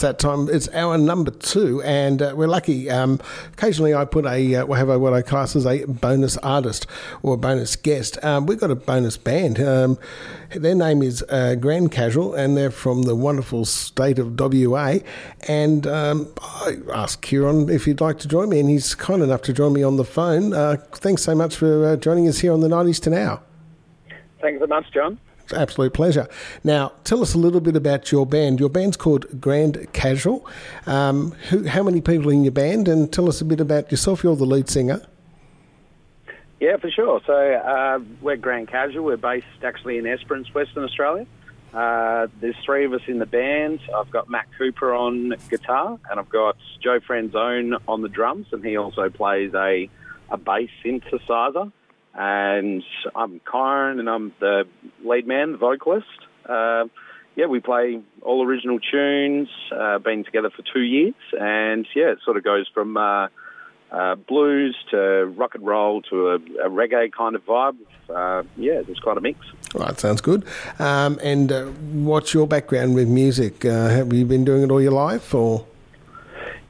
that time. It's hour number two, and uh, we're lucky. Um, occasionally, I put a uh, have a, what I class as a bonus artist or a bonus guest. Um, we've got a bonus band. Um, their name is uh, Grand Casual, and they're from the wonderful state of WA. And um, I asked Kieran if he'd like to join me, and he's kind enough to join me on the phone. Uh, thanks so much for uh, joining us here on the 90s to now. Thanks so much, John absolute pleasure. Now, tell us a little bit about your band. Your band's called Grand Casual. Um, who, how many people in your band? And tell us a bit about yourself. You're the lead singer. Yeah, for sure. So uh, we're Grand Casual. We're based actually in Esperance, Western Australia. Uh, there's three of us in the band. I've got Matt Cooper on guitar, and I've got Joe Franzone on the drums, and he also plays a, a bass synthesizer and I'm Kyron, and I'm the lead man, the vocalist. Uh, yeah, we play all original tunes. Uh, been together for two years, and yeah, it sort of goes from uh, uh, blues to rock and roll to a, a reggae kind of vibe. Uh, yeah, it's quite a mix. All right, sounds good. Um, and uh, what's your background with music? Have you been doing it all your life, or?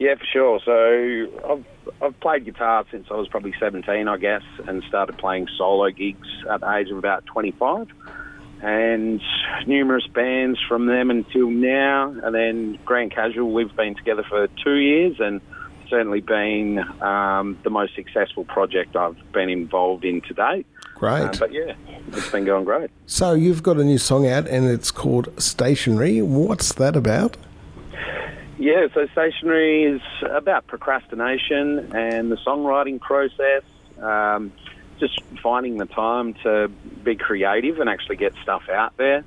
Yeah, for sure. So I've I've played guitar since I was probably 17, I guess, and started playing solo gigs at the age of about 25. And numerous bands from them until now. And then Grand Casual, we've been together for two years and certainly been um, the most successful project I've been involved in to date. Great. Uh, but yeah, it's been going great. So you've got a new song out and it's called Stationary. What's that about? Yeah, so stationary is about procrastination and the songwriting process. Um, just finding the time to be creative and actually get stuff out there.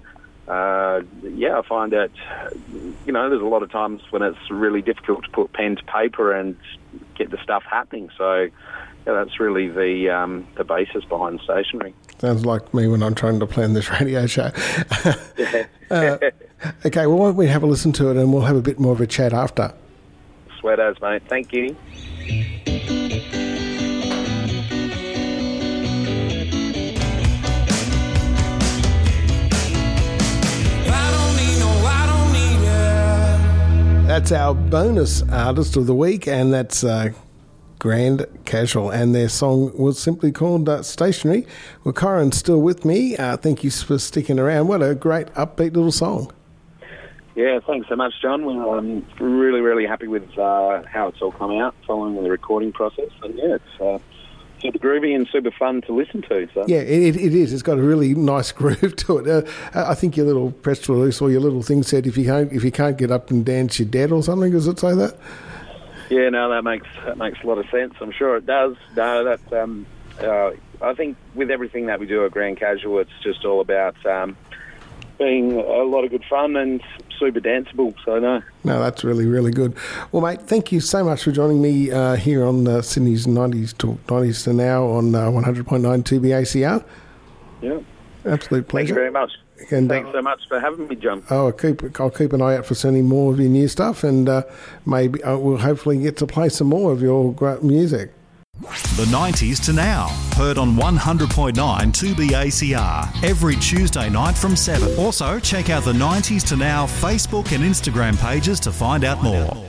Uh, yeah, I find that you know there's a lot of times when it's really difficult to put pen to paper and get the stuff happening. So yeah, that's really the um, the basis behind stationary. Sounds like me when I'm trying to plan this radio show. uh, Okay, well, why don't we have a listen to it and we'll have a bit more of a chat after. Sweat as, mate. Thank you. That's our bonus artist of the week, and that's uh, Grand Casual, and their song was simply called uh, Stationary. Well, Corin's still with me. Uh, thank you for sticking around. What a great upbeat little song. Yeah, thanks so much, John. I'm really, really happy with uh, how it's all come out following the recording process. And yeah, it's uh, super groovy and super fun to listen to. So. Yeah, it, it is. It's got a really nice groove to it. Uh, I think your little press release or your little thing said if you can't if you can't get up and dance, you're dead or something. Does it say that? Yeah, no, that makes that makes a lot of sense. I'm sure it does. No, that's um, uh, I think with everything that we do at Grand Casual, it's just all about um, being a lot of good fun and super danceable. So no, no, that's really really good. Well, mate, thank you so much for joining me uh, here on uh, Sydney's nineties to nineties to now on uh, one hundred point nine two BACR. Yeah, absolute pleasure. Thank you very much. And, Thanks so much for having me, John. Oh, I'll keep I'll keep an eye out for sending more of your new stuff, and uh, maybe uh, we'll hopefully get to play some more of your great music. The 90s to now. Heard on 100.9 2BACR every Tuesday night from 7. Also, check out the 90s to now Facebook and Instagram pages to find out more.